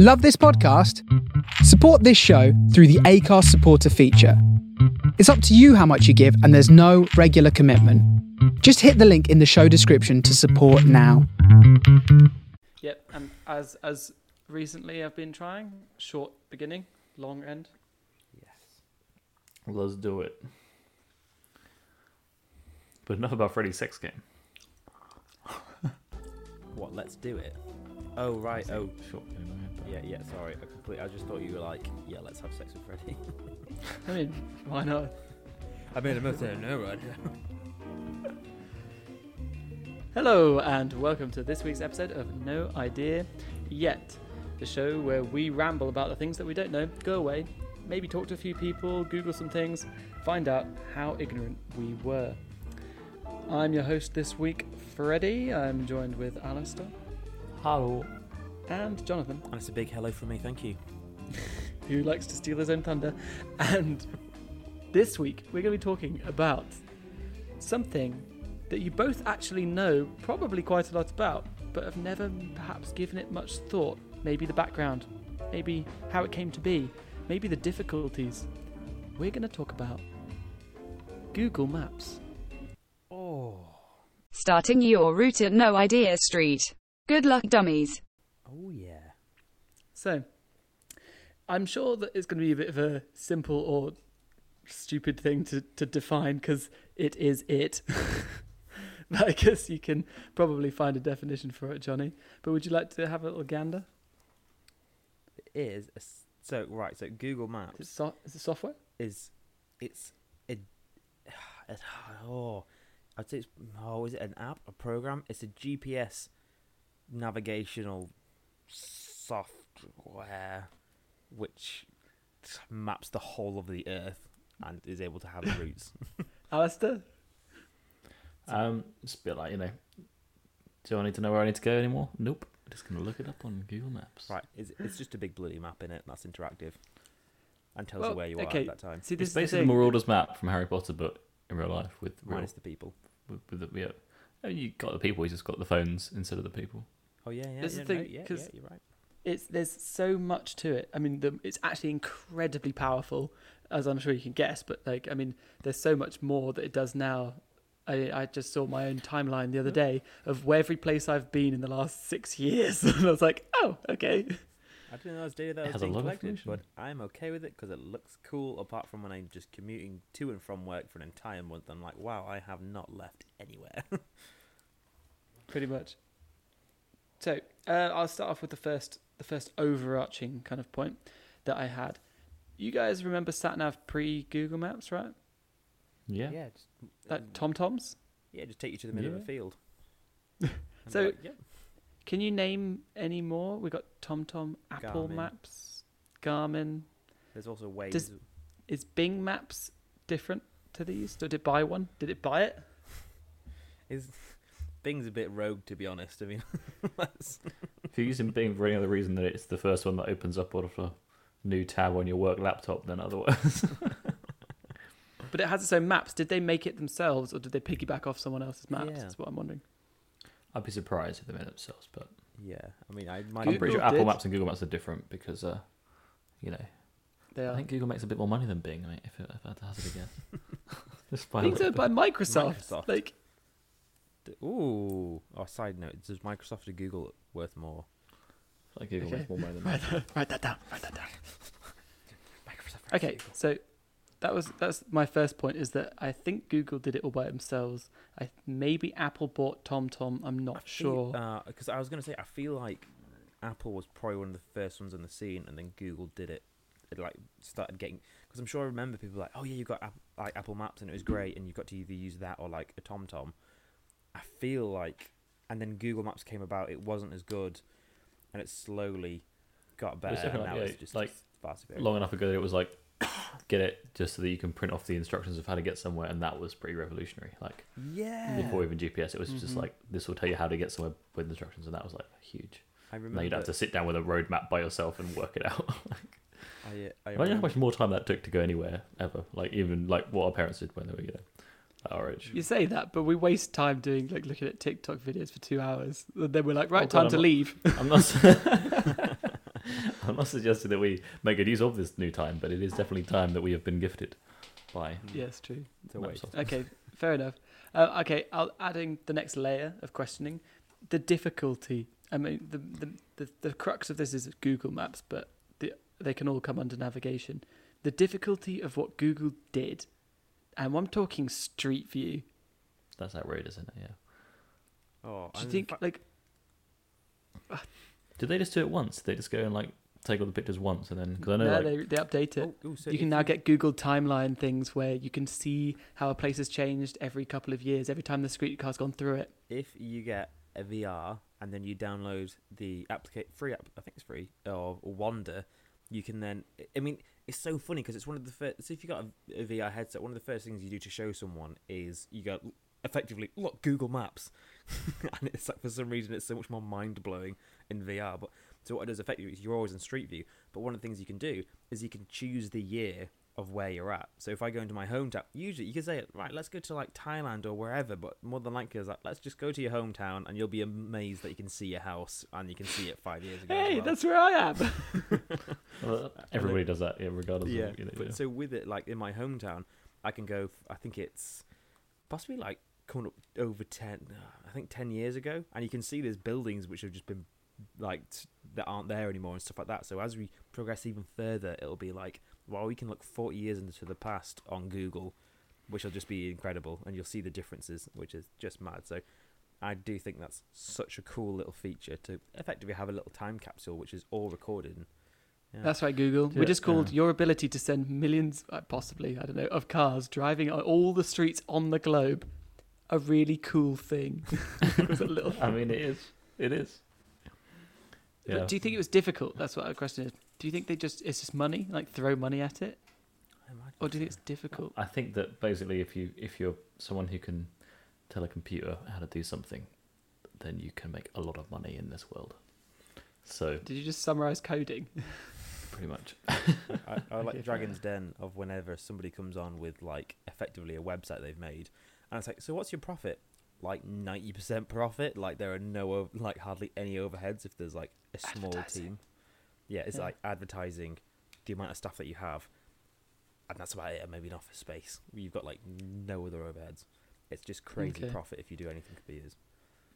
Love this podcast? Support this show through the Acast supporter feature. It's up to you how much you give, and there's no regular commitment. Just hit the link in the show description to support now. Yep, and as as recently I've been trying short beginning, long end. Yes. Let's do it. But enough about Freddy's sex game. What? Let's do it. Oh right. Oh Short game, I had, but- yeah, yeah. Sorry, I completely. I just thought you were like, yeah, let's have sex with Freddy. I mean, why not? I made a move there. No, right. Hello and welcome to this week's episode of No Idea Yet, the show where we ramble about the things that we don't know, go away, maybe talk to a few people, Google some things, find out how ignorant we were. I'm your host this week, Freddie. I'm joined with Alistair Hello. and Jonathan. And it's a big hello from me. Thank you. who likes to steal his own thunder. And this week, we're going to be talking about something that you both actually know probably quite a lot about, but have never perhaps given it much thought. Maybe the background, maybe how it came to be, maybe the difficulties. We're going to talk about Google Maps. Oh. Starting your route at No Idea Street. Good luck, dummies. Oh yeah. So, I'm sure that it's going to be a bit of a simple or stupid thing to, to define because it is it. but I guess you can probably find a definition for it, Johnny. But would you like to have a little gander? It is. A, s- so right. So Google Is it, Maps so- is it software? is it's a, it, oh I'd say it's oh is it an app a program it's a GPS navigational software which maps the whole of the earth and is able to have routes. Alistair? Um, it's a bit like, you know, do I need to know where I need to go anymore? Nope. I'm just going to look it up on Google Maps. right, it's, it's just a big bloody map in it that's interactive and tells Well, you where you okay. are at that time. See, this It's is basically the. Marauder's map from Harry Potter, but in real life with real, Minus the people. with, with the, yeah. Oh, You got the people, you just got the phones instead of the people. Oh yeah, yeah. This is the thing, yeah, 'cause- yeah, you're right. It's there's so much to it. I mean, the, it's actually incredibly powerful, as I'm sure you can guess. But like, I mean, there's so much more that it does now. I, I just saw my own timeline the other day of where every place I've been in the last six years, and I was like, oh, okay. I didn't know it was data that It was being collected, but I'm okay with it because it looks cool. Apart from when I'm just commuting to and from work for an entire month, I'm like, wow, I have not left anywhere. pretty much. So uh, I'll start off with the first, the first overarching kind of point that I had. You guys remember SatNav pre Google Maps, right? Yeah. yeah, just, Like um, TomToms. yeah, just take you to the middle of Yeah. a field. So- be like, yeah, Can you name any more? We got TomTom, Apple Garmin. Maps, Garmin. there's also Waze. Does- Is Bing Maps different to these? Did it buy one? Did it buy it? Is Bing's a bit rogue, to be honest. I mean, that's- If you're using Bing for any other reason than it's the first one that opens up out of a new tab on your work laptop, then otherwise. But it has its own maps. Did they make it themselves, or did they piggyback off someone else's maps? Yeah. That's what I'm wondering. I'd be surprised if they made it themselves, but yeah. I mean, I might. I'm pretty Google sure Apple did. Maps and Google Maps are different because, uh, you know, They I think Google makes a bit more money than Bing. I mean, if, it, if I had to hazard a guess, just by a Bing's owned by. Microsoft. Microsoft. Like, Ooh. Oh, side note: Does Microsoft or Google worth more? like Google Okay. makes more money than write that, write that down. Write that down. Microsoft. Okay, Google. so that was that's my first point. Is that I think Google did it all by themselves. I maybe Apple bought TomTom. I'm not sure. Uh, because I was going to say, I feel like Apple was probably one of the first ones on the scene, and then Google did it. It like started getting because I'm sure I remember people like, oh yeah, you got App- like Apple Maps and it was great, and you got to either use that or like a TomTom. I feel like, and then Google Maps came about, it wasn't as good, and it slowly got better. And now like- it's just like, long enough ago that it was like get it just so that you can print off the instructions of how to get somewhere, and that was pretty revolutionary. Like yeah, before even GPS, it was just Mhm. like this will tell you how to get somewhere with instructions, and that was like huge. I remember. Now you'd have to sit down with a road map by yourself and work it out. I, uh, I Imagine how much more time that took to go anywhere ever. Like even like what our parents did when they were you know our age. You say that, but we waste time doing like looking at TikTok videos for two hours. And then we're like, right, Oh, God, time to I'm not- leave. I'm not. I'm not suggesting that we make good use of this new time, but it is definitely time that we have been gifted by Yes, true. It's a Okay, fair enough. Uh, okay, I'll adding the next layer of questioning, the difficulty. I mean, the the the, the crux of this is Google Maps, but the, they can all come under navigation. The difficulty of what Google did, and I'm talking Street View. That's outrageous, isn't it? Yeah. Oh, Do you and think fa- like Did they just do it once? Did they just go and like take all the pictures once and then? Because I know no, like, they they update it. Oh, oh, so you can now get Google timeline things where you can see how a place has changed every couple of years, every time the streetcar's gone through it. if you get a VR and then you download the applica- free app, I think it's free, or, or Wander, you can then. I mean, it's so funny because it's one of the first. So if you got a, a VR headset, one of the first things you do to show someone is you go effectively look Google Maps, and it's like for some reason it's so much more mind blowing in VR. But so what it does effectively is you're always in Street View. But one of the things you can do is you can choose the year of where you're at. So if I go into my hometown, usually you can say, right, let's go to like Thailand or wherever, but more than likely it's like, let's just go to your hometown and you'll be amazed that you can see your house and you can see it five years ago. Hey, well. that's where I am. well, everybody does that, yeah, regardless. yeah. Of, you know, but yeah. so with it, like in my hometown, I can go. I think it's possibly like coming up over ten. I think ten years ago, and you can see there's buildings which have just been like that aren't there anymore and stuff like that. So as we progress even further, it'll be like, well, we can look forty years into the past on Google, which will just be incredible, and you'll see the differences, which is just mad. So. I do think that's such a cool little feature to effectively have a little time capsule, which is all recorded. And, yeah. That's right, Google. Yeah, We just called yeah. your ability to send millions, uh, possibly, I don't know, of cars driving on all the streets on the globe a really cool thing. it was a little. I mean, it is. It is. Yeah. But do you think it was difficult? That's what our question is. Do you think they just it's just money, like throw money at it, I or do you think it's difficult? I think that basically, if you if you're someone who can tell a computer how to do something, then you can make a lot of money in this world. So Did you just summarize coding? pretty much, I, I Okay, like Dragon's Den of whenever somebody comes on with like effectively a website they've made, and it's like, so what's your profit? Like ninety percent profit. Like there are no like hardly any overheads if there's like a small team. Yeah, it's Yeah. like advertising, the amount of stuff that you have, and that's about it. and Maybe an office space. You've got like no other overheads. It's just crazy Okay. profit if you do anything computers.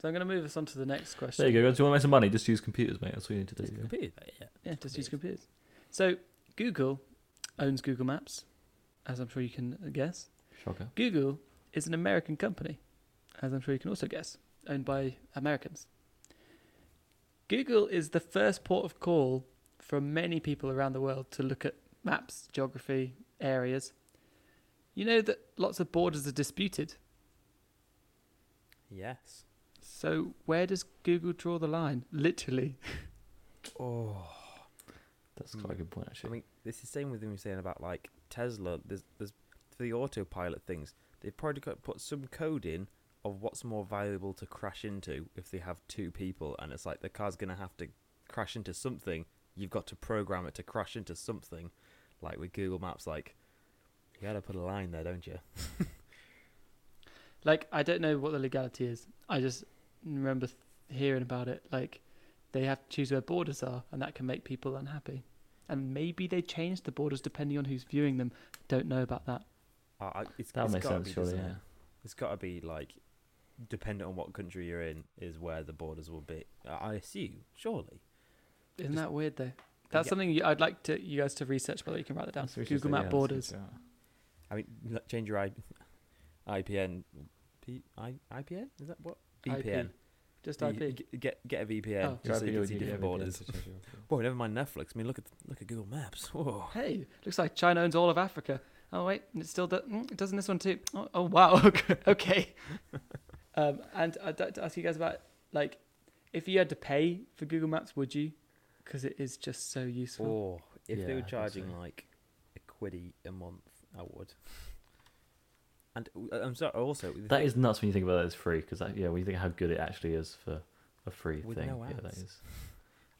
So I'm going to move us on to the next question. there you go. Do you want to make some money? Just use computers, mate. That's what you need to do. It's yeah. computers, yeah. Yeah, just use computers. So Google owns Google Maps, as I'm sure you can guess. Shocker. Google is an American company, as I'm sure you can also guess, owned by Americans. Google is the first port of call for many people around the world to look at maps, geography, areas. You know that lots of borders are disputed. Yes. So where does Google draw the line? Literally. Oh. That's quite a good point, Actually, I mean, this is the same with them saying about like Tesla. There's there's for the autopilot things. They've probably got put some code in of what's more valuable to crash into if they have two people, and it's like the car's gonna have to crash into something. You've got to program it to crash into something. Like with Google Maps, like you gotta put a line there, don't you? Like I don't know what the legality is. I just remember th- hearing about it. Like they have to choose where borders are, and that can make people unhappy. And maybe they change the borders depending on who's viewing them. Don't know about that. Uh, I, it's, That it's makes sense, be, surely. doesn't Yeah. it? It's got to be like dependent on what country you're in is where the borders will be. I I assume, surely. Isn't Just- that weird though? That's Yeah. something you, I'd like to you guys to research. By the way, you can write that down. That's really Google Map yeah, borders. I mean, change your I, IPN. P, I, IPN? Is that what? IP. VPN. Just IP. g- Get get a VPN Oh. just so you Your can see different borders. VPN to change your- Boy, never mind Netflix. I mean, look at look at Google Maps. Whoa. Hey, looks like China owns all of Africa. Oh wait, and it still does. Mm, it doesn't this one too. Oh, oh wow. Okay. okay. um, and I'd like to ask you guys about like, if you had to pay for Google Maps, would you? Because it is just so useful. Or if Yeah, they were think charging so. like a quiddy a month, I would. And uh, I'm sorry. Also, the That thing- is nuts when you think about it as free, because yeah, when you think how good it actually is for a free With thing, no yeah, that is.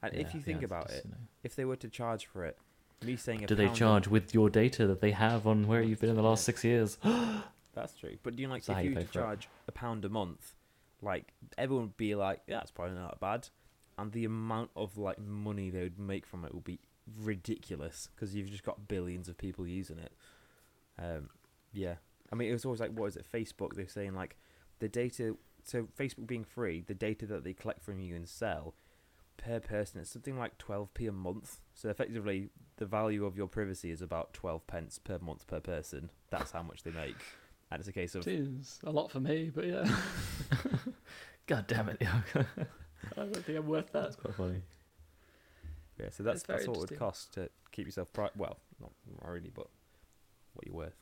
And yeah, if you think about just, it, you know. if they were to charge for it, me saying a do they pound a- charge with your data that they have on where you've been in the last six years? That's true. But do you know, like So if you you were to for it. charge a pound a month, like everyone would be like, yeah, that's probably not bad. And the amount of like money they would make from it would be ridiculous because you've just got billions of people using it. Um, yeah, I mean, it was always like, what is it? Facebook. They're saying like the data. So Facebook being free, the data that they collect from you and sell per person, it's something like twelve p a month. So effectively, the value of your privacy is about twelve pence per month per person. That's how much they make, and it's a case of Seems a lot for me, but yeah, God damn it! Yeah, I don't think I'm worth that. that's quite funny. yeah. So that's It's very that's what it would cost to keep yourself pri- well, not really, but what you're worth.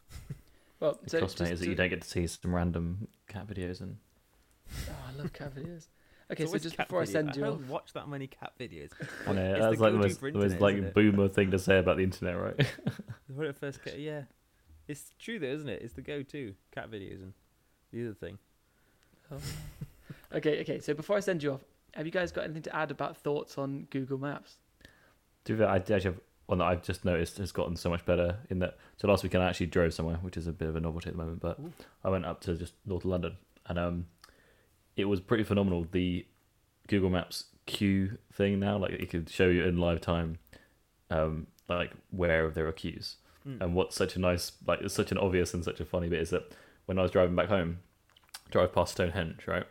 Well, The so cost mate just is that you don't get to see some random cat videos and Oh, I love cat videos. Okay, so just cat before I send you don't off, watch that many cat videos. I know, It's that's the like the most, for the most like isn't it? boomer thing to say about the internet, right? When it first came, yeah, it's true though, isn't it? It's the go-to cat videos and the other thing. Oh. okay, okay. So before I send you off, have you guys got anything to add about thoughts on Google Maps? Be fair, I actually have one that I've just noticed has gotten so much better in that. So last weekend I actually drove somewhere, which is a bit of a novelty at the moment. But Ooh. I went up to just north of London, and um, it was pretty phenomenal. The Google Maps queue thing now, like it could show you in live time, um, like where there are queues. Mm. And what's such a nice, like, it's such an obvious and such a funny bit is that when I was driving back home, drive past Stonehenge, right?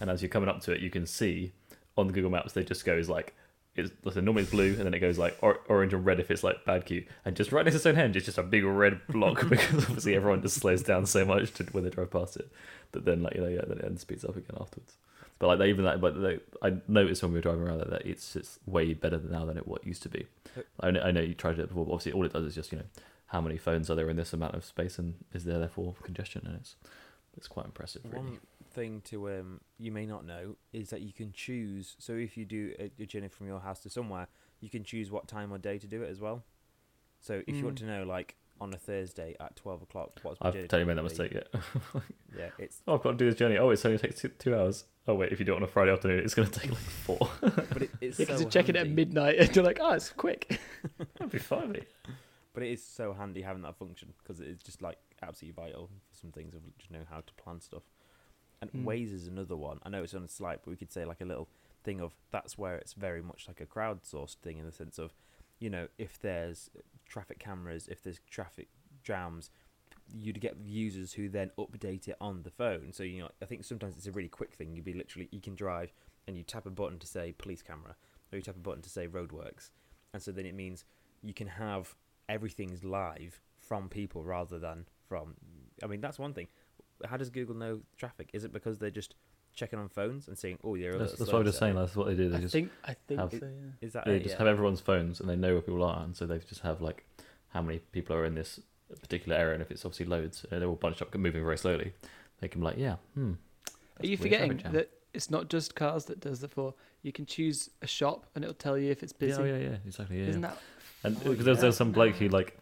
And as you're coming up to it, you can see on the Google Maps, they just goes like, it's listen, normally it's blue, and then it goes like or- orange and red if it's like bad queue. And just right next to Stonehenge, it's just a big red block because obviously everyone just slows down so much to, when they drive past it that then, like, you know, yeah, then it then speeds up again afterwards. But like, they, even that, but they, I noticed when we were driving around there that it's it's way better now than it what used to be. I know, I know you tried it before, but obviously all it does is just you know how many phones are there in this amount of space and is there therefore congestion and it's it's quite impressive really. One thing to um you may not know is that you can choose. So if you do a, a journey from your house to somewhere, you can choose what time or day to do it as well. So if you want Mm. to know, like on a Thursday at twelve o'clock, what's my I've totally made that mistake yet. Yeah, it's oh, I've got to do this journey. Oh, it's only takes two, two hours. Oh wait, if you do it on a Friday afternoon, it's going to take like four. but it, it's Yeah, because so you're checking it at midnight and you're like, oh, it's quick. That'd be fine. mate. But it is so handy having that function because it is just like absolutely vital for some things of just know how to plan stuff. And Mm. Waze is another one. I know it's on a slide, but we could say like a little thing of that's where it's very much like a crowdsourced thing in the sense of, you know, if there's traffic cameras, if there's traffic jams, you'd get users who then update it on the phone. So you know, I think sometimes it's a really quick thing. You'd be literally you can drive and you tap a button to say police camera, or you tap a button to say roadworks, and so then it means you can have everything's live from people rather than from. I mean, that's one thing. How does Google know traffic? Is it because they're just checking on phones and saying, "Oh, you're That's, that's what I was just saying. That's what they do. They I just think, I think have- so, yeah. Is that they it? just Yeah. have everyone's phones and they know where people are, and so they just have like how many people are in this particular area, and if it's obviously loads, and they're all bunched up, moving very slowly, they can be like, yeah, hmm. Are you forgetting that it's not just cars that does the for? You can choose a shop and it'll tell you if it's busy. Yeah, oh, yeah, yeah, exactly. Yeah, Isn't yeah. that? And Oh, because there's, yeah. there's some bloke who like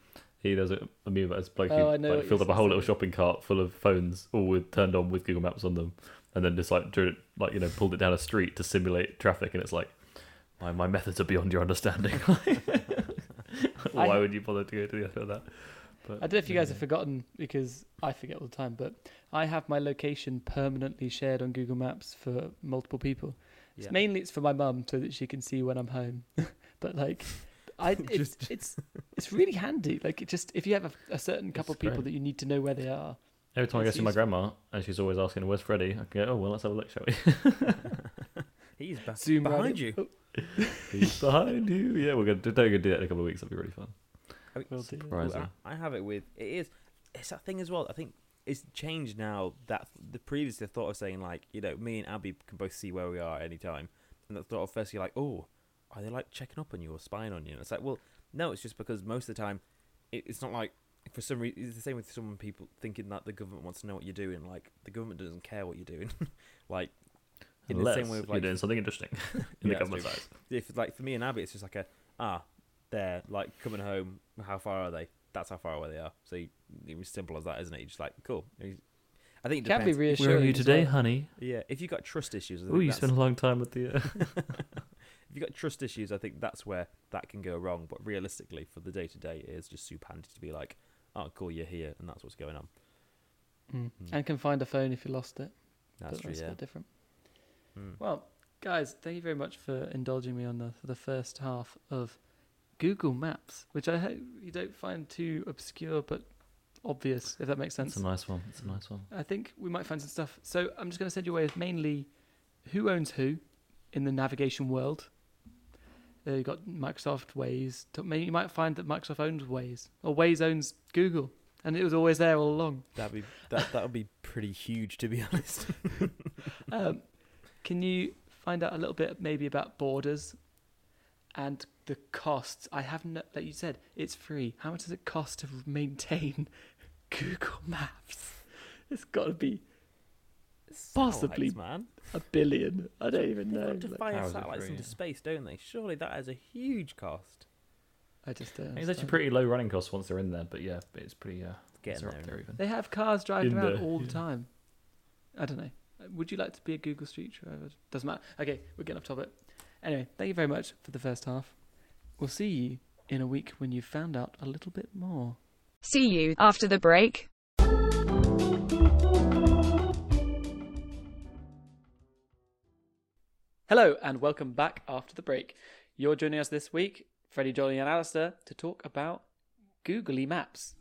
he there's a, a meme about this bloke who Oh, I know like, what filled you're up a whole little shopping cart full of phones, all with turned on with Google Maps on them, and then just like drew it, like you know pulled it down a street to simulate traffic, and it's like my my methods are beyond your understanding. Why I- would you bother to go to the effort of that? But, I don't know if you guys have forgotten because I forget all the time, but I have my location permanently shared on Google Maps for multiple people. It's Yeah. mainly it's for my mum so that she can see when I'm home. but like, I it's Just- it's it's really handy. Like, it just if you have a, a certain couple It's of people great. that you need to know where they are. Every time I go see my grandma, and she's always asking, "Where's Freddie?" I can go, "Oh well, let's have a look, shall we?" He's ba- Zoom behind in. you. Oh, He's behind you. Yeah, we're gonna, we're gonna do that in a couple of weeks. That'll be really fun. I mean, Will do. Surprise Well, her. I, I have it with it is it's that thing as well. I think it's changed now that the previously thought of saying like you know me and Abby can both see where we are at any time, and the thought of firstly like oh are they like checking up on you or spying on you? And it's like well no, it's just because most of the time it, it's not like for some reason it's the same with some people thinking that the government wants to know what you're doing. Like the government doesn't care what you're doing. like in Unless the same way with you're doing something interesting in Yeah, the government's eyes. if like for me and Abby, it's just like a ah, they're like coming home. How far are they? That's how far away they are. So you, it was simple as that, isn't it? You're just like cool. I think it Can be depends. reassuring. Where are you today, well. honey? Yeah, if you've got trust issues, I Oh, you spent a long time with the. Uh... if you got trust issues, I think that's where that can go wrong. But realistically, for the day to day, it is just super handy to be like, oh, cool, you're here, and that's what's going on. Mm. Mm. And can find a phone if you lost it. That's but true. that's a Yeah. bit different. Mm. Well, Guys, thank you very much for indulging me on the the first half of Google Maps, which I hope you don't find too obscure but obvious, if that makes sense. It's a nice one. It's a nice one. I think we might find some stuff. So I'm just going to send you away with mainly who owns who in the navigation world. Uh, you've got Microsoft, Waze. You might find that Microsoft owns Waze or Waze owns Google, and it was always there all along. That'd be that that would be pretty huge, to be honest. Um, can you find out a little bit maybe about borders and the costs? I have no, like you said, it's free. How much does it cost to maintain Google Maps? It's got to be Possibly. Man. a billion. I don't even They've know. got to Like, fire How is it satellites into space, don't they? Surely that is a huge cost. I just don't. It's actually understand. pretty low running costs once they're in there, but yeah, it's pretty. Uh, it's Getting up there. there even. They have cars driving In around the- all the time. I don't know. Would you like to be a Google Street driver? Doesn't matter. Okay, we're getting off topic. Anyway, thank you very much for the first half. We'll see you in a week when you've found out a little bit more. See you after the break. Hello and welcome back after the break. You're joining us this week, Freddie, Jolly, and Alistair, to talk about Googly Maps.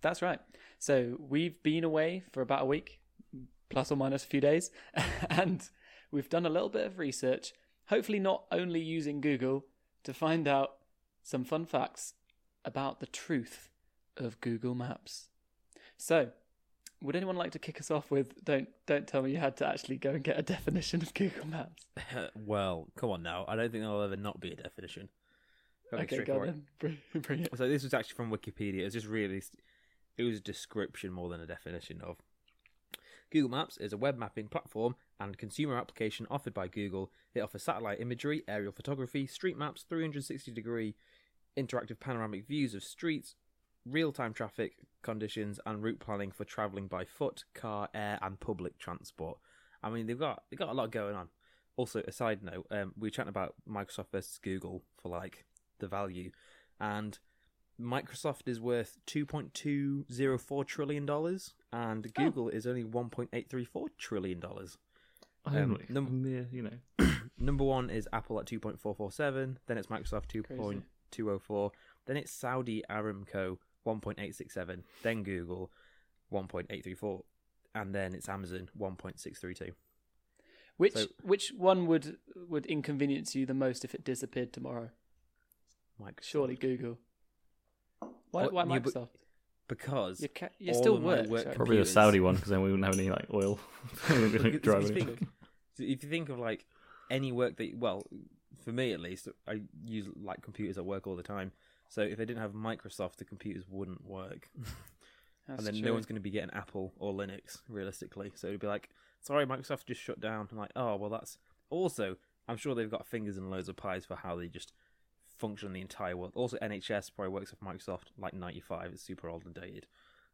That's right. So we've been away for about a week, plus or minus a few days, and we've done a little bit of research, hopefully not only using Google, to find out some fun facts about the truth of Google Maps. So, would anyone like to kick us off with don't don't tell me you had to actually go and get a definition of Google Maps? well, come on now. I don't think there'll ever not be a definition. Okay, go for on it. then. Bring, bring it. So this was actually from Wikipedia. It's just really, it was a description more than a definition of. Google Maps is a web mapping platform and consumer application offered by Google. It offers satellite imagery, aerial photography, street maps, 360 degree interactive panoramic views of streets, real time traffic conditions, and route planning for travelling by foot, car, air, and public transport. I mean, they've got they've got a lot going on. Also, a side note, um, we were chatting about Microsoft versus Google for like the value, and Microsoft is worth two point two zero four trillion dollars, and Google is only one point eight three four trillion dollars. Um, Only num- mere, you know. Number one is Apple at two point four four seven. Then it's Microsoft two point two zero four. Then it's Saudi Aramco one point eight six seven. Then Google one point eight three four, and then it's Amazon one point six three two. Which So- which one would would inconvenience you the most if it disappeared tomorrow? Microsoft. Surely Google. Why, What, why you- but- Microsoft? because You, ca- you all still work. work sorry. Probably the computers- Saudi one, because then we wouldn't have any like oil. be, like, driving think- if you think of like any work that well for me at least i use like computers at work all the time so if they didn't have microsoft the computers wouldn't work and then true. no one's going to be getting apple or linux realistically so it'd be like sorry microsoft just shut down i'm like oh well that's also i'm sure they've got fingers and loads of pies for how they just function in the entire world also nhs probably works with microsoft like 95 it's super old and dated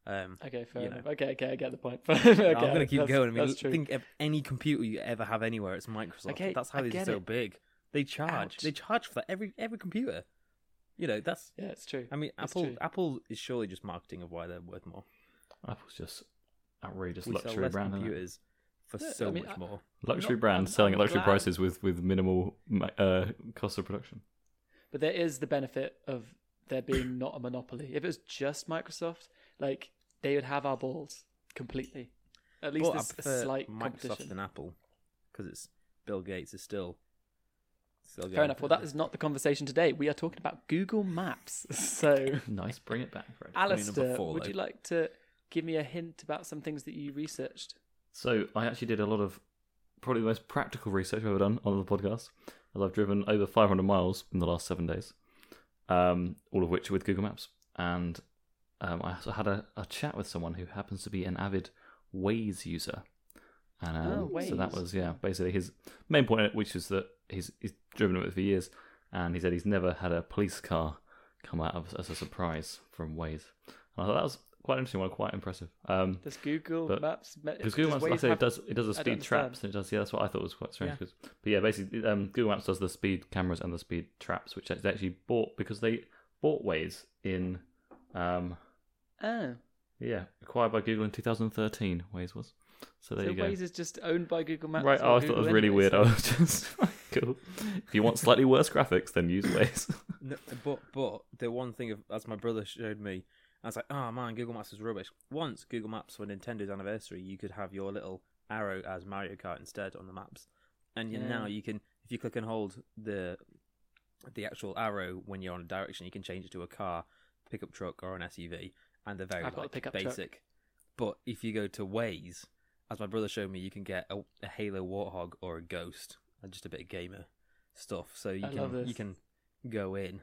um, Okay, fair you enough. Okay, okay, I get the point. okay, I'm going to keep going. I mean, think of any computer you ever have anywhere, it's Microsoft. Okay, that's how I they're so it. big. They charge. Ouch. They charge for that every every computer. You know, that's. yeah, it's true. I mean, It's Apple true. Apple is surely just marketing of why they're worth more. Apple's just outrageous we sell luxury less brand. isn't it? computers for Yeah, so I mean, much I- more. Luxury not- brand I'm- selling I'm at luxury glad- prices with with minimal ma- uh, cost of production. But there is the benefit of there being not a monopoly. If it was just Microsoft, like they would have our balls completely. At least But there's a prefer slight Microsoft competition. than Apple because it's Bill Gates is still. Still Fair enough. Well, that is not the conversation today. We are talking about Google Maps. So, Nice, bring it back, Fred. Alistair, four, would you like to give me a hint about some things that you researched? So I actually did a lot of probably the most practical research I've ever done on the podcast, as I've driven over 500 miles in the last seven days, um, all of which with Google Maps. And um, I also had a, a chat with someone who happens to be an avid Waze user. And um, Oh, so that was yeah, basically his main point, which is that he's he's driven it for years, and he said he's never had a police car come out of, as a surprise from Waze. And I thought that was quite interesting, one quite impressive. Um, Does Google Maps? because Google Maps, like I say, it does it does the speed traps, and it does yeah. That's what I thought was quite strange. Yeah. but yeah, basically, um, Google Maps does the speed cameras and the speed traps, which they actually bought because they bought Waze in, um, Oh, yeah, acquired by Google in 2013. Waze was, So there so you go. Waze is just owned by Google Maps. Right, oh, I thought that was really anyway, weird. so- I was just cool. If you want slightly worse graphics, then use Waze. No, but but the one thing of as my brother showed me, I was like, oh man, Google Maps is rubbish. Once Google Maps for Nintendo's anniversary, you could have your little arrow as Mario Kart instead on the maps, and you, now you can if you click and hold the the actual arrow when you're on a direction, you can change it to a car, pickup truck, or an SUV, and they're very I've got a like, pickup truck. basic. But if you go to Waze, as my brother showed me, you can get a, a Halo Warthog or a Ghost, and just a bit of gamer stuff. So you I can you can go in.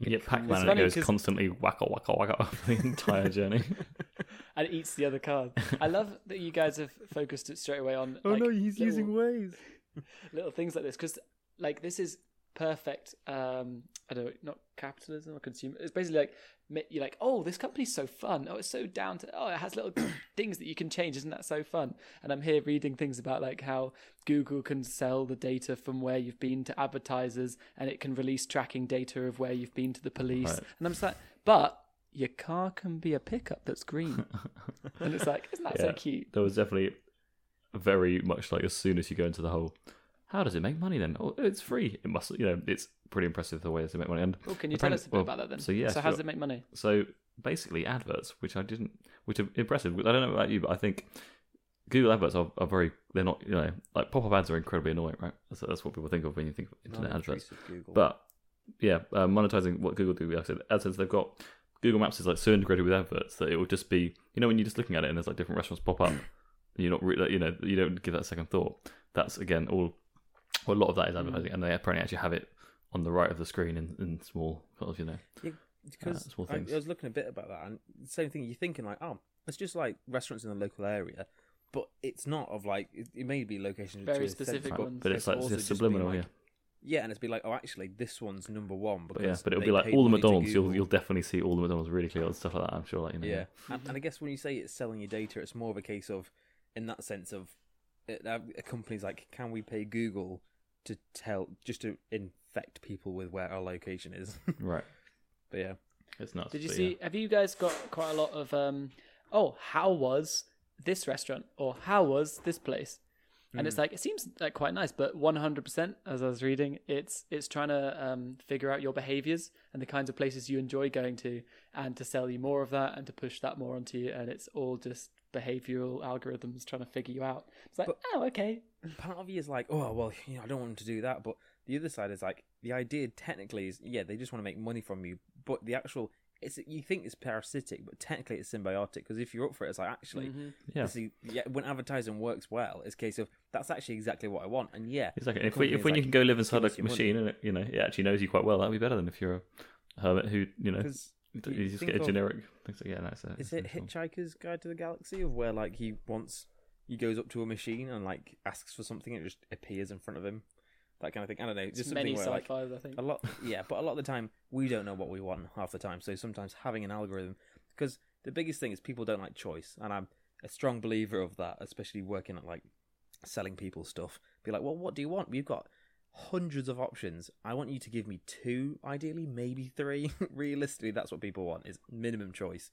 You get Pac Man and it funny goes 'cause- constantly wacka wacka wacka for the entire journey. and it eats the other cars. I love that you guys have focused it straight away on. Oh like, no, he's little- using Waze. little things like this because like this is perfect um i don't know not capitalism or consumer it's basically like ma- you're like oh this company's so fun oh it's so down to oh it has little things that you can change isn't that so fun and i'm here reading things about like how google can sell the data from where you've been to advertisers and it can release tracking data of where you've been to the police Right. and i'm just like but your car can be a pickup that's green and it's like isn't that so cute there was definitely very much like as soon as you go into the whole, how does it make money then? Oh, it's free. It must, you know, it's pretty impressive the way they make money. And oh can you tell us a bit well, about that then So yeah, so how does it make money So basically, adverts, which I didn't, which are impressive. I don't know about you, but I think Google adverts are, are very. They're not, you know, like pop-up ads are incredibly annoying, right? That's, that's what people think of when you think of internet adverts. Google. But yeah, uh, monetizing what Google do, like I said, AdSense, they've got Google Maps is like so integrated with adverts that it will just be, you know, when you're just looking at it and there's like different restaurants pop up, and you're not really, you know, you don't give that a second thought. That's again all. Well, a lot of that is advertising, and they apparently actually have it on the right of the screen in, in small, sort of, you know. because uh, small I, things. I was looking a bit about that, and the same thing. You're thinking like, oh, it's just like restaurants in the local area, but it's not of like it, it may be locations Very to a specific Right, ones. but it's like it's just subliminal, being yeah. like- Yeah, and it's be like, oh, actually, this one's number one. But yeah, but it'll be like all the money McDonald's. You'll you'll definitely see all the McDonald's really clear and stuff like that. I'm sure, like you know. Yeah, and, and I guess when you say it's selling your data, it's more of a case of, in that sense of, it, uh, a company's like, can we pay Google to tell just to infect people with where our location is? right. but yeah, It's not. Did you see? yeah. Have you guys got quite a lot of? um Oh, how was this restaurant, or how was this place? And Hmm. it's like it seems like quite nice, but one hundred percent, as I was reading, it's it's trying to um, figure out your behaviors and the kinds of places you enjoy going to, and to sell you more of that and to push that more onto you, and it's all just behavioral algorithms trying to figure you out. It's like, But- oh, okay, part of you is like, oh well, you know, I don't want them to do that. But the other side is like, the idea technically is, yeah, they just want to make money from you. But the actual, it's you think it's parasitic, but technically it's symbiotic. Because if you're up for it, it's like actually, Mm-hmm. Yeah. this is- yeah, when advertising works well, it's a case of that's actually exactly what I want. And yeah, Exactly. the If, we, if is when you can go live inside a your money." machine and it, you know it actually knows you quite well, that'd be better than if you're a hermit who you know. you you just get a generic. Things like, yeah, no, it's a, Is it's it a cool. Hitchhiker's Guide to the Galaxy of where like he wants he goes up to a machine and like asks for something and it just appears in front of him, that kind of thing. I don't know, just many where like I think. a lot, yeah, but a lot of the time we don't know what we want half the time. So sometimes having an algorithm, because the biggest thing is people don't like choice, and I'm a strong believer of that, especially working at like selling people stuff. Be like, well, what do you want? We've got hundreds of options. I want you to give me two, ideally, maybe three. Realistically, that's what people want is minimum choice.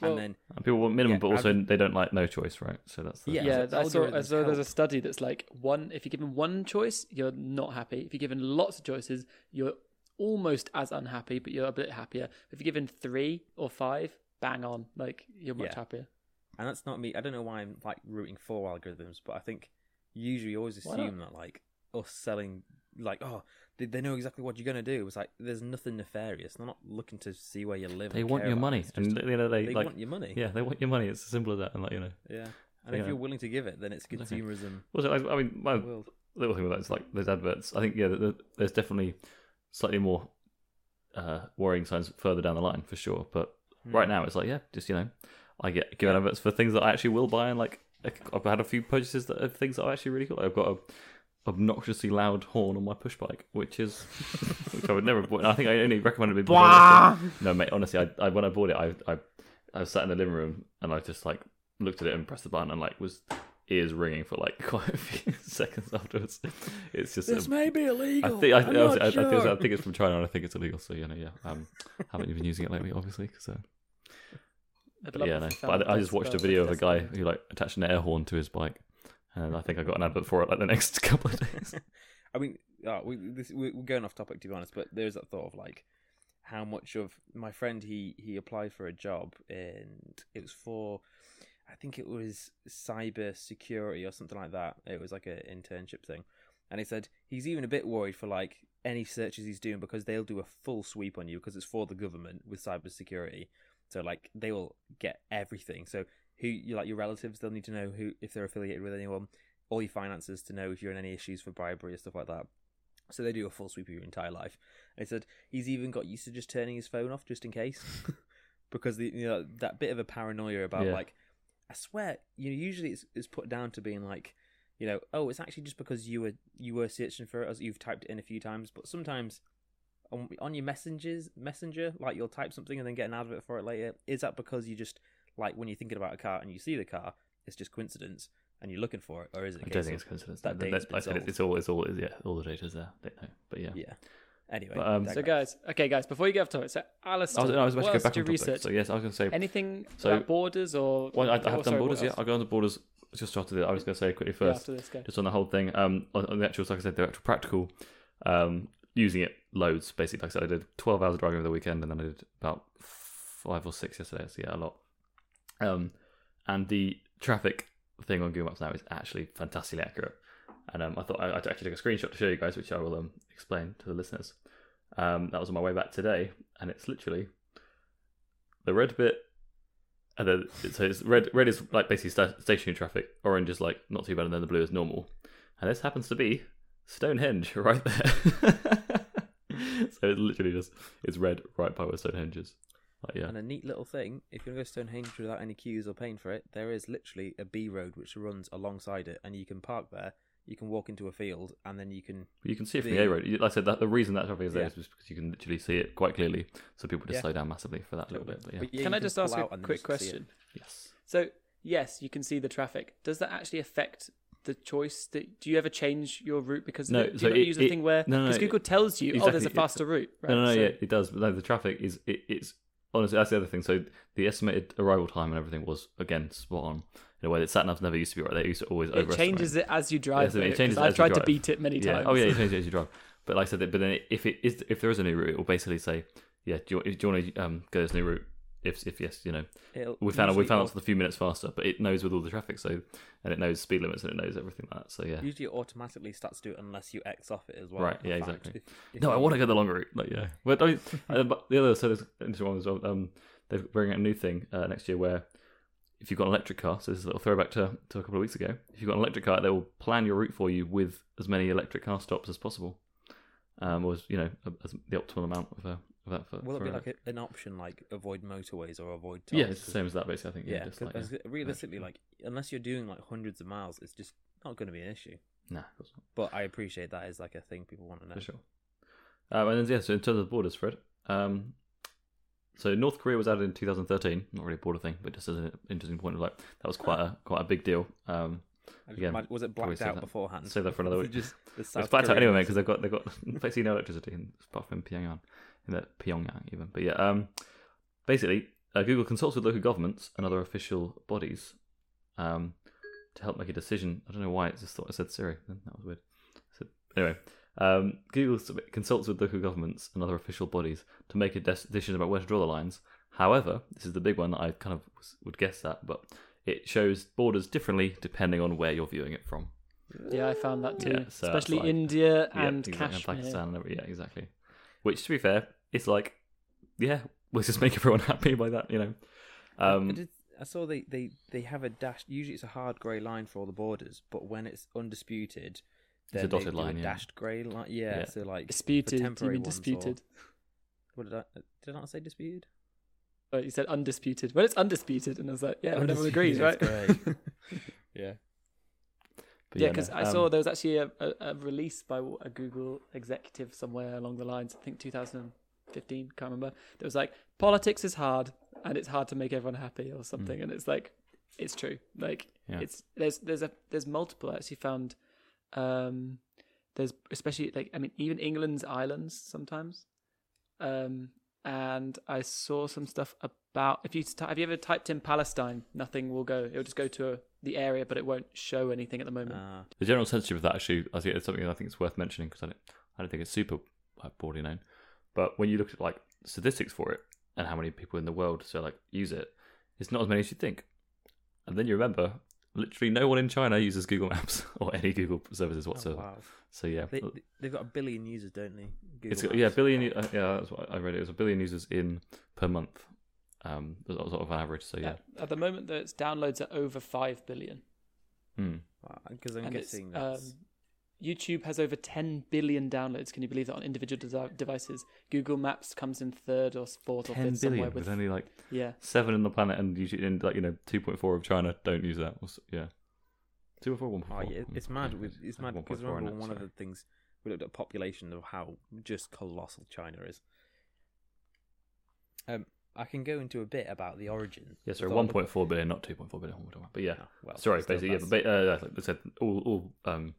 Well, and then And people want minimum, Yeah, but also adver- they don't like no choice, right? So that's the, Yeah, yeah, so I saw. I algorithms saw there's a study that's like one. If you're given one choice, you're not happy. If you're given lots of choices, you're almost as unhappy, but you're a bit happier. If you're given three or five, bang on, like you're much Yeah. happier. and that's not me. I don't know why I'm like rooting for algorithms, but I think usually you always assume that like us selling, like oh, they, they know exactly what you're gonna do. It's like there's nothing nefarious. They're not looking to see where you live. they want your money, it. And you know they, they like want your money. yeah, they want your money. It's as simple as that, and like you know. yeah. And Yeah. if you're willing to give it, then it's consumerism. Also, I, I mean, my world. little thing with that is like those adverts. I think yeah, there's definitely slightly more uh, worrying signs further down the line for sure. But Hmm. right now, it's like yeah, just you know, I get given adverts for things that I actually will buy, and like I've had a few purchases that of things that are actually really cool. I've got a obnoxiously loud horn on my push bike, which is which I would never. I think I only recommended it. before I lost it. No, mate. Honestly, I, I when I bought it, I, I I was sat in the living room and I just like looked at it and pressed the button and like was ears ringing for like quite a few seconds afterwards. It's just This um, may be I illegal. think I, I'm I, not I, I, think it's, I think it's from China and I think it's illegal. So you know, yeah, um, haven't even using it lately, obviously. Because uh, But yeah, no. But I, I just watched a video of a guy who like attached an air horn to his bike, and I think I got an advert for it like the next couple of days. I mean, uh, we, this, we're going off topic to be honest, but there's that thought of like how much of my friend he he applied for a job and it was for I think it was cyber security or something like that. It was like an internship thing, and he said he's even a bit worried for like any searches he's doing because they'll do a full sweep on you because it's for the government with cyber security. So like they will get everything. So who you like your relatives, they'll need to know who if they're affiliated with anyone all your finances to know if you're in any issues for bribery or stuff like that. So they do a full sweep of your entire life. And he said he's even got used to just turning his phone off just in case, because the you know that bit of a paranoia about Yeah. like, I swear, you know, usually it's, it's put down to being like, you know, oh, it's actually just because you were you were searching for it as you've typed it in a few times, but sometimes. On, on your messengers messenger like you'll type something and then get an advert for it later is that because you just like when you're thinking about a car and you see the car it's just coincidence and you're looking for it or is it a I case don't think it's coincidence. that That, data's that, I been said, it's all, it's all, yeah, all the data's there. Don't know, but yeah. Yeah. Anyway. But, um, So guys, okay, guys, before you get off topic, so Alistair, I was, I was about to go back did on topic. research? So yes, I was going to say. Anything So- about borders or? Well, I, I oh, have sorry, done what borders. Yeah. I'll go on the borders just after the. I was going to say quickly Yeah, first, after this, just on the whole thing. Um, on, on the actual, like I said, the actual practical, um, using it loads. Basically, like I said, I did twelve hours of driving over the weekend, and then I did about five or six yesterday. So yeah, a lot. Um, and the traffic thing on Google Maps now is actually fantastically accurate. And um, I thought I, I'd actually take a screenshot to show you guys, which I will um, explain to the listeners. Um, that was on my way back today, and it's literally the red bit, and then so it's red. Red is like basically sta- stationary traffic. Orange is like not too bad, and then the blue is normal. And this happens to be Stonehenge right there. so it's literally just it's red right by where Stonehenge is. Like, yeah, And a neat little thing, if you're going to go Stonehenge without any queues or paying for it, there is literally a B road which runs alongside it, and you can park there. You can walk into a field, and then you can. You can see it from the- the A road. Like I said, that, the reason that traffic is there Yeah. is because you can literally see it quite clearly. So people just Yeah. slow down massively for that little bit. But yeah, But yeah, Can I just ask a quick just see it. question? yes. So yes, you can see the traffic. Does that actually affect the choice? That do you ever change your route because No, of it? do so you not it- use the it- thing where no, no, because no, Google tells you, oh, there's a it's- faster route. Right? No, no, no, So- yeah, it does. But no, the traffic is it, it's honestly that's the other thing. So the estimated arrival time and everything was again spot on in a way that sat navs never used to be right. They used to always It changes it as you drive. so it changes I've tried to beat it many Yeah. times. Oh yeah, it changes as you drive. But like I said, but then if it is if there is a new route, it will basically say, yeah, do you, do you want to um, go this new route? If if yes, you know, It'll we found we found it's a few minutes faster, but it knows with all the traffic, so and it knows speed limits and it knows everything like that. So yeah. Usually, it automatically starts to do it unless you X off it as well. Right, yeah, find. exactly. If- if No, I want to go the longer route. Like, yeah. But, I, uh, but the other, so there's interesting one as well. Um, they're bringing out a new thing uh, next year where if you've got an electric car, so this is a little throwback to, to a couple of weeks ago. If you've got an electric car, they will plan your route for you with as many electric car stops as possible. Um, or as, you know, as the optimal amount of, uh, of that for. Will it for be electric. like a, an option, like avoid motorways or avoid? Tolls? Yeah, it's the same as that basically. I think. Yeah, Yeah, just 'cause like, yeah. realistically, like unless you're doing like hundreds of miles, it's just not going to be an issue. Nah, of course not. But I appreciate that is like a thing people want to know. for sure. Um, and then yeah, so in terms of borders, Fred. Um, so North Korea was added in 2013. Not really a border thing, but just as an interesting point of like that was quite a quite a big deal. Um, I just Again, imagine- was it blacked save out that- beforehand? save that for another week. just the it's blacked out anyway, Koreans? because they've got they've got basically no electricity, in, apart from Pyongyang, Pyongyang even. But yeah, um, basically, uh, Google consults with local governments and other official bodies um, to help make a decision. I don't know why I just thought I said Siri. That was weird. So, anyway, um, Google consults with local governments and other official bodies to make a decision about where to draw the lines. However, this is the big one that I kind of would guess at, but it shows borders differently depending on where you're viewing it from. Yeah, I found that too. Yeah, so Especially like- India Yeah, and exactly, Kashmir. Pakistan and every, yeah, exactly. Which, to be fair, it's like, yeah, let's just make everyone happy by that, you know. I Um, did- I saw they, they, they have a dash. Usually, it's a hard grey line for all the borders, but when it's undisputed, It's a dotted line, a yeah. dashed grey line. Yeah, Yeah. so like Disputed. Do you mean ones or- disputed? What did I did I not say disputed? Oh, you said undisputed. Well, it's undisputed, and I was like, yeah, everyone agrees, right? Undisputed, yeah. but Yeah, no, because I um, saw there was actually a, a, a release by a Google executive somewhere along the lines. I think 2015, can't remember. That was like politics is hard, and it's hard to make everyone happy, or something. And it's like, it's true. Like Hmm. Yeah. it's there's there's a there's multiple. I actually found um there's especially like I mean even England's islands sometimes. Um and I saw some stuff about if you have you ever typed in Palestine, nothing will go. It'll just go to a, the area, but it won't show anything at the moment. Uh, The general censorship of that actually, I think it's something I think it's worth mentioning because I don't, I don't think it's super like, broadly known. But when you look at like statistics for it and how many people in the world so like use it, it's not as many as you think. And then you remember, literally no one in China uses Google Maps or any Google services oh, whatsoever. wow. So yeah, They, they've got a billion users, don't they? Google it's got, Maps. yeah billion. Uh, yeah, that's what I read. It was a billion users in per month. Um, that was sort of an average. So yeah, At, at the moment, though, its downloads are over five billion. Hmm. Because I'm and it's, guessing um, that's YouTube has over 10 billion downloads. Can you believe that on individual desi devices? Google Maps comes in third or fourth or ten fifth somewhere with with only like yeah. seven on the planet, and usually in like you know two point four of China don't use that. Or s- Yeah, two point four, one Oh point four. yeah, it's mad. With it's mad because remember in it, one of the things we looked at population of how just colossal China is. Um, I can go into a bit about the origin. Yeah, sorry, one point four billion, not two point four billion. what we're talking about. But yeah, Oh, well, sorry, basically, yeah, but uh, like I said, all all um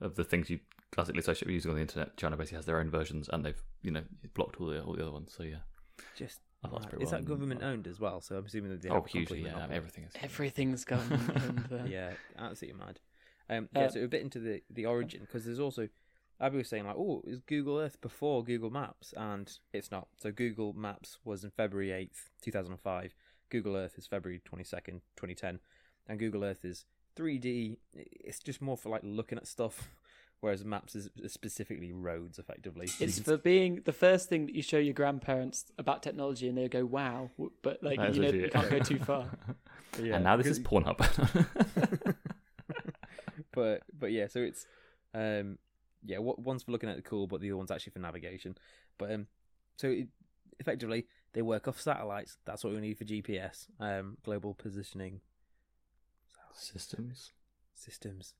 of the things you classically associate with using on the internet, China basically has their own versions, and they've you know blocked all the all the other ones. So yeah, just I thought that's mad. is well that government owned as well? So I'm assuming that they oh have a hugely, yeah, monopoly. everything is. Everything's government owned yeah, absolutely mad. Um, yeah, Uh, so a bit into the the origin because there's also Abby was saying like, oh, is Google Earth before Google Maps? And it's not. So Google Maps was in February eighth, two thousand and five. Google Earth is February twenty second, twenty ten, and Google Earth is three D. It's just more for like looking at stuff, whereas Maps is specifically roads, effectively. It's for being the first thing that you show your grandparents about technology, and they go, "Wow!" But like That is you know, you can't go too far. Yeah, and now this is because- Pornhub. but but yeah, so it's um yeah, what one's for looking at the cool, but the other one's actually for navigation. But um, so it, effectively they work off satellites. That's what we need for GPS, um, global positioning Systems. systems.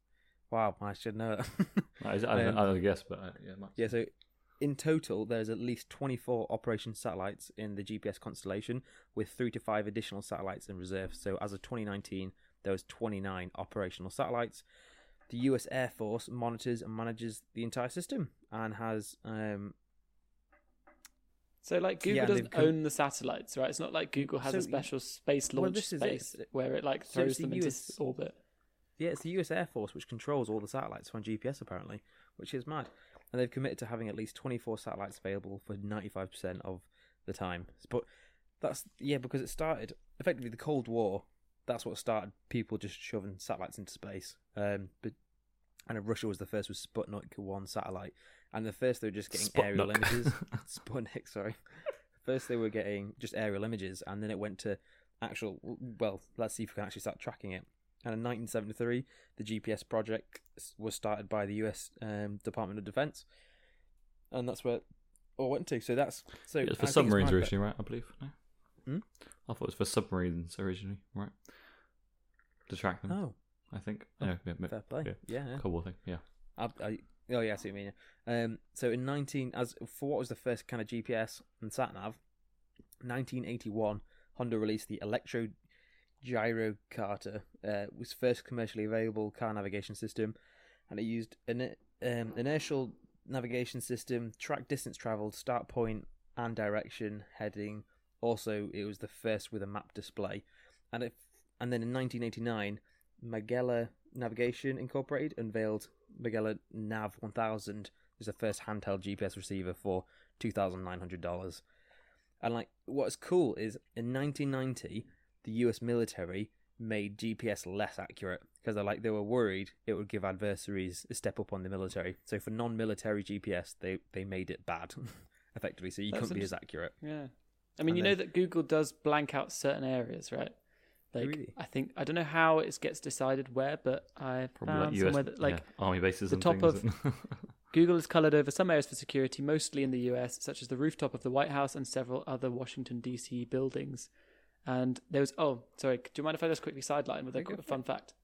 Wow, I should know. that. I, I, Um, I, guess, but uh, yeah, Max. yeah, so in total, there's at least 24 operation satellites in the GPS constellation, with three to five additional satellites in reserve. So as of 2019, there was 29 operational satellites. The U.S. Air Force monitors and manages the entire system and has um, So like Google Yeah, doesn't com- own the satellites, right? It's not like Google has So a special space launch this is it. space where it like throws the them into US s- orbit. Yeah, it's the US Air Force which controls all the satellites on GPS apparently, which is mad. And they've committed to having at least 24 satellites available for 95% of the time. But that's yeah, because it started effectively the Cold War. That's what started people just shoving satellites into space. Um, but and Russia was the first with Sputnik one satellite, and the first they were just getting aerial images. Sputnik, sorry. First they were getting just aerial images, and then it went to actual. Well, let's see if we can actually start tracking it. And in 1973, the GPS project was started by the U.S. Um, Department of Defense, and that's where it all went to. So that's so Yeah, it's for submarines originally, right? I believe. No? Hmm? I thought it was for submarines originally, right? To track them, Oh, I think. Oh, yeah, yeah, fair play. yeah. Yeah, War thing, yeah. I, I, oh yeah, I see what you mean. yeah. Um, so in 19, as for what was the first kind of GPS and sat nav, 1981, Honda released the Electro Gyrocator. Uh, was first commercially available car navigation system, and it used an um, inertial navigation system, track distance traveled, start point and direction, heading. Also, it was the first with a map display, and it, and then in 1989, Magellan Navigation Incorporated unveiled Magellan Nav 1000 is the first handheld GPS receiver for $2,900. And like, what's cool is in 1990, the US military made GPS less accurate because they like they were worried it would give adversaries a step up on the military. So for non-military GPS, they they made it bad, effectively. So you That's couldn't be as accurate. Yeah. I mean, And you know that Google does blank out certain areas, right? Like, Really? I think I don't know how it gets decided where, but I Probably found like US somewhere that like yeah, army bases the top things. Google has coloured over some areas for security, mostly in the US, such as the rooftop of the White House and several other Washington D.C. buildings. And there was oh, sorry, do you mind if I just quickly sideline with a Yeah, go quick for fun fact?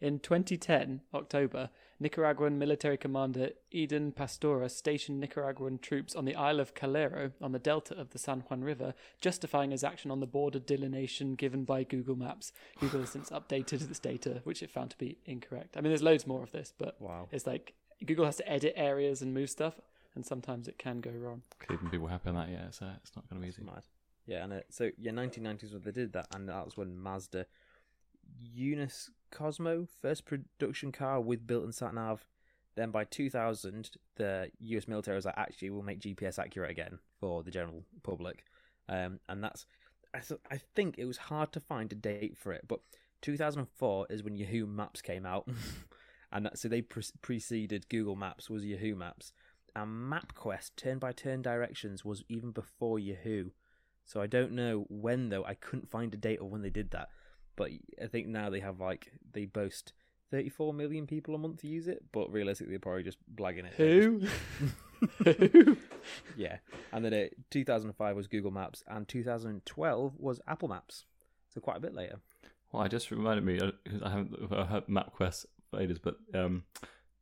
In 2010, October, Nicaraguan military commander Eden Pastora stationed Nicaraguan troops on the Isle of Calero on the delta of the San Juan River, justifying his action on the border delineation given by Google Maps. Google has since updated this data, which it found to be incorrect. I mean, there's loads more of this, but Wow. it's like Google has to edit areas and move stuff. and sometimes it can go wrong. Keeping people happy on that, yeah, it's, uh, it's not going to be easy. mad. Yeah, and uh, so yeah, 1990s when they did that, and that was when Mazda Eunos Cosmo first production car with built-in sat nav. Then by 2000, the U.S. military was like, actually, we'll make GPS accurate again for the general public, um, and that's. I th- I think it was hard to find a date for it, but 2004 is when Yahoo Maps came out, and that, so they pre- preceded Google Maps was Yahoo Maps, and MapQuest turn-by-turn directions was even before Yahoo. So I don't know when though. I couldn't find a date of when they did that. But I think now they have like they boast 34 million people a month to use it, but realistically they're probably just blagging it. Who? Who? Yeah. And then uh, 2005 was Google Maps and 2012 was Apple Maps. So quite a bit later. Well, I just reminded me because I haven't I heard MapQuest ages, but um,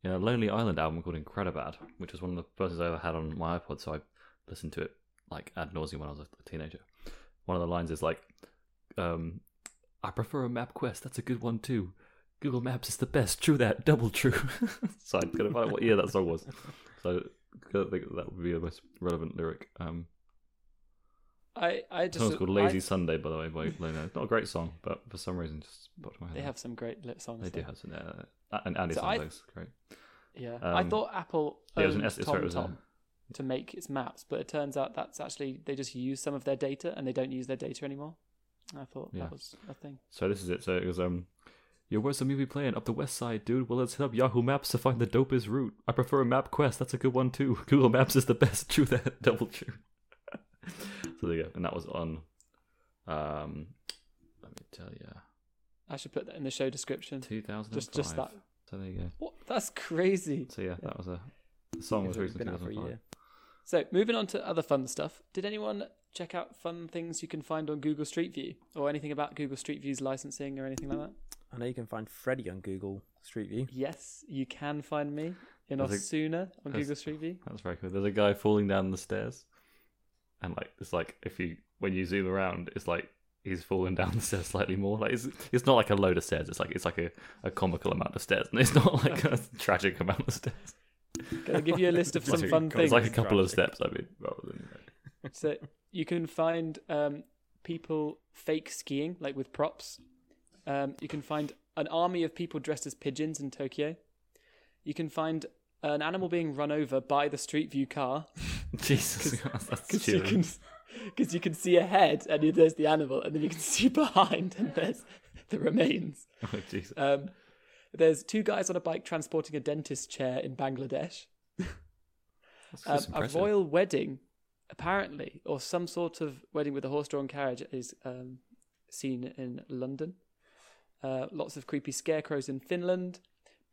you know, Lonely Island album called Incredibad, which was one of the first things I ever had on my iPod, so I listened to it like ad nauseum when I was a teenager. One of the lines is like, um, "I prefer a MapQuest. That's a good one too. Google Maps is the best. True that. Double true." so I couldn't find out what year that song was. So I think that would be the most relevant lyric. Um, I I just song's called "Lazy I- Sunday," by the way. By Leno. Not a great song, but for some reason, just popped my head. they have some great lit songs. They do have some, uh, and Andy So I- Samberg's great. Yeah, I Um, thought Apple yeah, it was an owned S- was a- to make its maps, but it turns out that's actually they just use some of their data and they don't use their data anymore. I thought Yeah. that was a thing. So this is it. So it was um, yo, where's the movie playing? Up the west side, dude. Well, let's hit up Yahoo Maps to find the dopest route. I prefer a Map Quest. That's a good one too. Google Maps is the best. True that. Double true. so there you go. And that was on. Um, let me tell you, I should put that in the show description. 2005. Just just that. So there you go. What? That's crazy. So yeah, that was a. The song was released been out for a year. So moving on to other fun stuff. Did anyone check out fun things you can find on Google Street View or anything about Google Street View's licensing or anything like that? I know you can find Freddy on Google Street View. Yes, you can find me in There's a- Osuna on Google Street View. That's very cool. There's a guy falling down the stairs, and like it's like if you when you zoom around, it's like he's falling down the stairs slightly more. Like it's it's not like a load of stairs. It's like it's like a, a comical amount of stairs, and it's not like a tragic amount of stairs. Can I give you a list of some fun things? It's like a couple of steps. I mean, rather than So you can find um, people fake skiing, like with props. Um, you can find an army of people dressed as pigeons in Tokyo. You can find an animal being run over by the Street View car Jesus, that's because you can because you can see ahead and there's the animal, and then you can see behind and there's the remains. Oh, Jesus. Um, there's two guys on a bike transporting a dentist chair in Bangladesh. That's Um, a royal wedding, apparently, or some sort of wedding with a horse-drawn carriage is um, seen in London. Uh, lots of creepy scarecrows in Finland.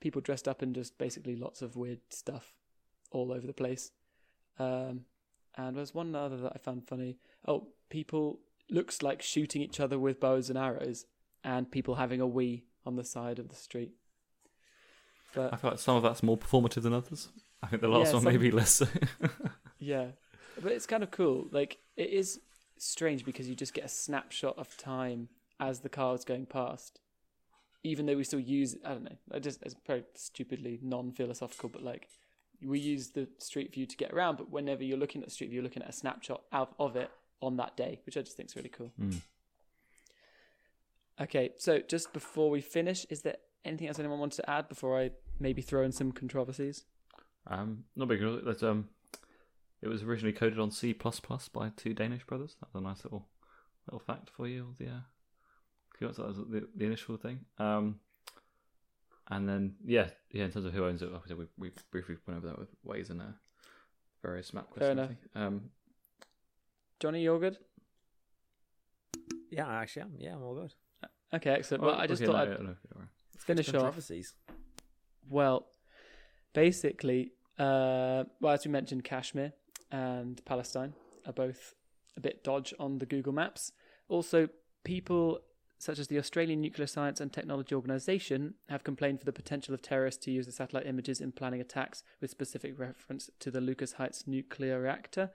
People dressed up in just basically lots of weird stuff all over the place. Um, and there's one other that I found funny. Oh, people looks like shooting each other with bows and arrows, and people having a wee on the side of the street. But I feel like some of that's more performative than others. I think the last Yeah, one some- may be less. Yeah, but it's kind of cool. Like it is strange because you just get a snapshot of time as the car is going past, even though we still use. I don't know. I just it's very stupidly non-philosophical, but like we use the street view to get around. But whenever you're looking at the street view, you're looking at a snapshot out of it on that day, which I just think is really cool. Mm. Okay, so just before we finish, is there anything else anyone wants to add before I maybe throw in some controversies? Um, not big. Let's um, it was originally coded on C by two Danish brothers. That's a nice little little fact for you. The uh, that was the, the initial thing. Um, and then yeah, yeah. In terms of who owns it, like I said, we we briefly went over that with Waze and uh, various map Fair enough. Um, Johnny, you're good. Yeah, I actually am. Yeah, I'm all good. Okay, excellent. Well, I just okay, thought no, I'd no, no, don't worry. finish off. Well, basically, uh, well, as we mentioned, Kashmir and Palestine are both a bit dodge on the Google Maps. Also, people such as the Australian Nuclear Science and Technology Organization have complained for the potential of terrorists to use the satellite images in planning attacks with specific reference to the Lucas Heights nuclear reactor.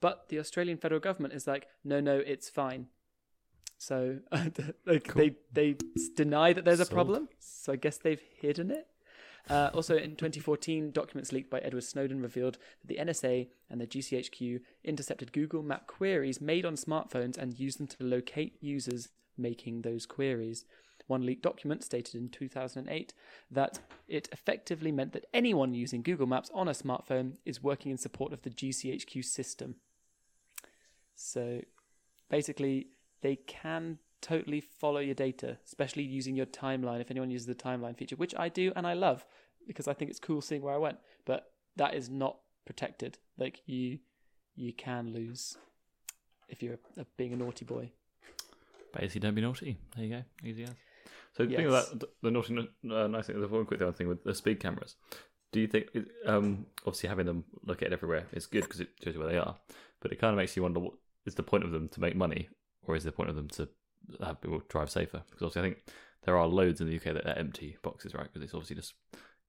But the Australian federal government is like, no, no, it's fine. So like Cool. they they deny that there's a problem. So I guess they've hidden it. Uh, also, in 2014, documents leaked by Edward Snowden revealed that the NSA and the GCHQ intercepted Google Map queries made on smartphones and used them to locate users making those queries. One leaked document stated in 2008 that it effectively meant that anyone using Google Maps on a smartphone is working in support of the GCHQ system. So basically, they can totally follow your data, especially using your timeline. If anyone uses the timeline feature, which I do and I love because I think it's cool seeing where I went, but that is not protected. Like you, you can lose if you're a, being a naughty boy. Basically, don't be naughty. There you go. Easy as. So the thing Yes. about the naughty, uh, nice thing. The one quick other thing with the speed cameras. Do you think, um, obviously having them look at it everywhere is good because it shows you where they are, but it kind of makes you wonder: what is the point of them to make money, or is the point of them to Uh, have people drive safer? Because obviously, I think there are loads in the UK that are empty boxes, right? Because it's obviously just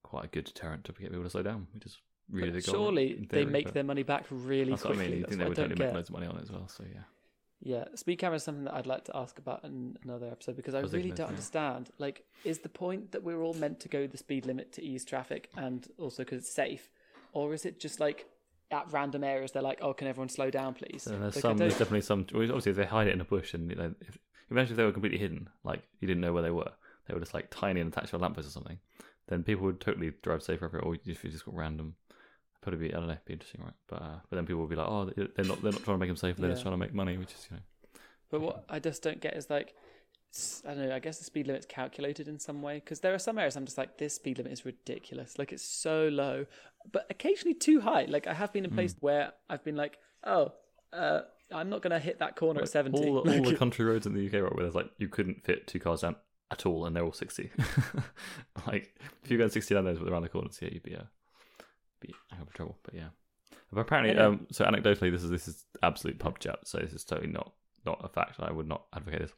quite a good deterrent to get people to slow down, which is really But the goal. surely in they make their money back really what I quickly. mean. You think they would totally make loads of money on it as well? So yeah. Yeah, speed camera is something that I'd like to ask about in another episode because I really don't understand. Like, is the point that we're all meant to go the speed limit to ease traffic and also because it's safe, or is it just like at random areas they're like, oh, can everyone slow down, please? And there's Like, some. There's definitely some. Obviously, if they hide it in a bush, and you know, if, imagine if they were completely hidden, like you didn't know where they were, they were just like tiny and attached to a lamppost or something. Then people would totally drive safer everywhere. Or if you just got random, probably be I don't know, be interesting, right? But uh, but then people would be like, oh, they're not they're not trying to make them safer. They're just trying to make money, which is you know. But what I just don't get is like, I don't know. I guess the speed limit's calculated in some way because there are some areas I'm just like, this speed limit is ridiculous. Like it's so low, but occasionally too high. Like I have been in Hmm. places where I've been like, oh, uh, I'm not gonna hit that corner at Like, seventy. All, the- all the country roads in the UK, right, where there's like you couldn't fit two cars down at all, and they're all sixty. like if you go sixty down those around the corners, yeah, you'd be uh, be having trouble. But yeah, but apparently, um, so anecdotally, this is this is absolute pub chat. So this is totally not not a fact. I would not advocate this.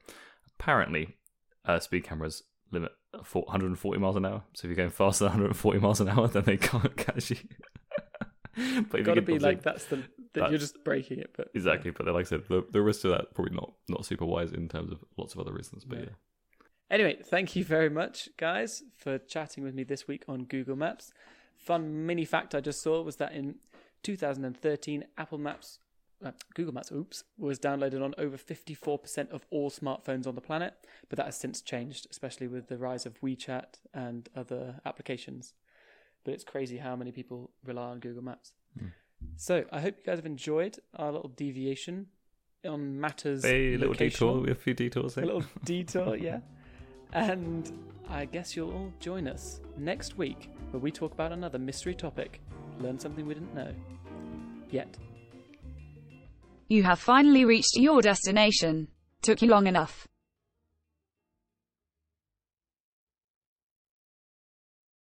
Apparently, uh, speed cameras limit 140 miles an hour. So if you're going faster than 140 miles an hour, then they can't catch you. but if you got to be like that's the that that- you're just breaking it. But Exactly, but then, like I said, the, the risk to that probably not not super wise in terms of lots of other reasons. But No. yeah, Anyway, thank you very much, guys, for chatting with me this week on Google Maps. Fun mini fact I just saw was that in 2013, Apple Maps, uh, Google Maps, oops, was downloaded on over 54% of all smartphones on the planet, but that has since changed, especially with the rise of WeChat and other applications. But it's crazy how many people rely on Google Maps. Hmm. So I hope you guys have enjoyed our little deviation on matters. a little detour, a few detours Here. a little detour, yeah. And I guess you'll all join us next week where we talk about another mystery topic, learn something we didn't know yet. You have finally reached your destination. Took you long enough.